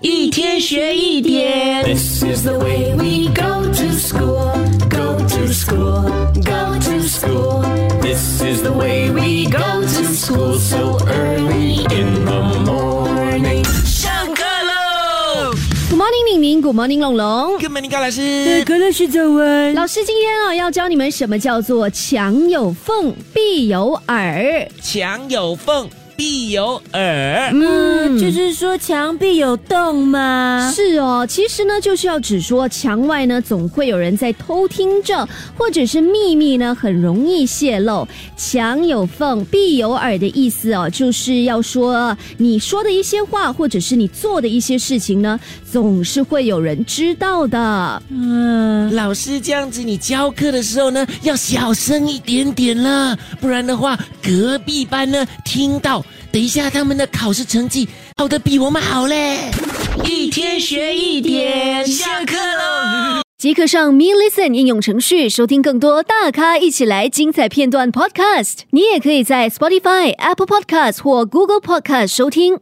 一天学一点。This is the way we go to school, go to school, go to school. This is the way we go to school so early in the morning. 上课喽 Good morning，宁宁。Good morning，龙龙。！Good morning，高老师。可乐是早安。老师今天啊要教你们什么叫做墙有缝必有耳。墙有缝，必有耳。嗯，就是说墙壁有洞吗？是哦，其实呢就是要指说墙外呢总会有人在偷听着，或者是秘密呢很容易泄露。墙有缝必有耳的意思哦，就是要说你说的一些话，或者是你做的一些事情呢，总是会有人知道的。嗯，老师这样子，你教课的时候呢，要小声一点点了，不然的话，隔壁班呢听到，等一下他们的考试成绩考得比我们好嘞。一天学一点，下课喽。即刻上 Me Listen 应用程序收听更多大咖一起来精彩片段 Podcast。你也可以在 Spotify、Apple Podcast 或 Google Podcast 收听。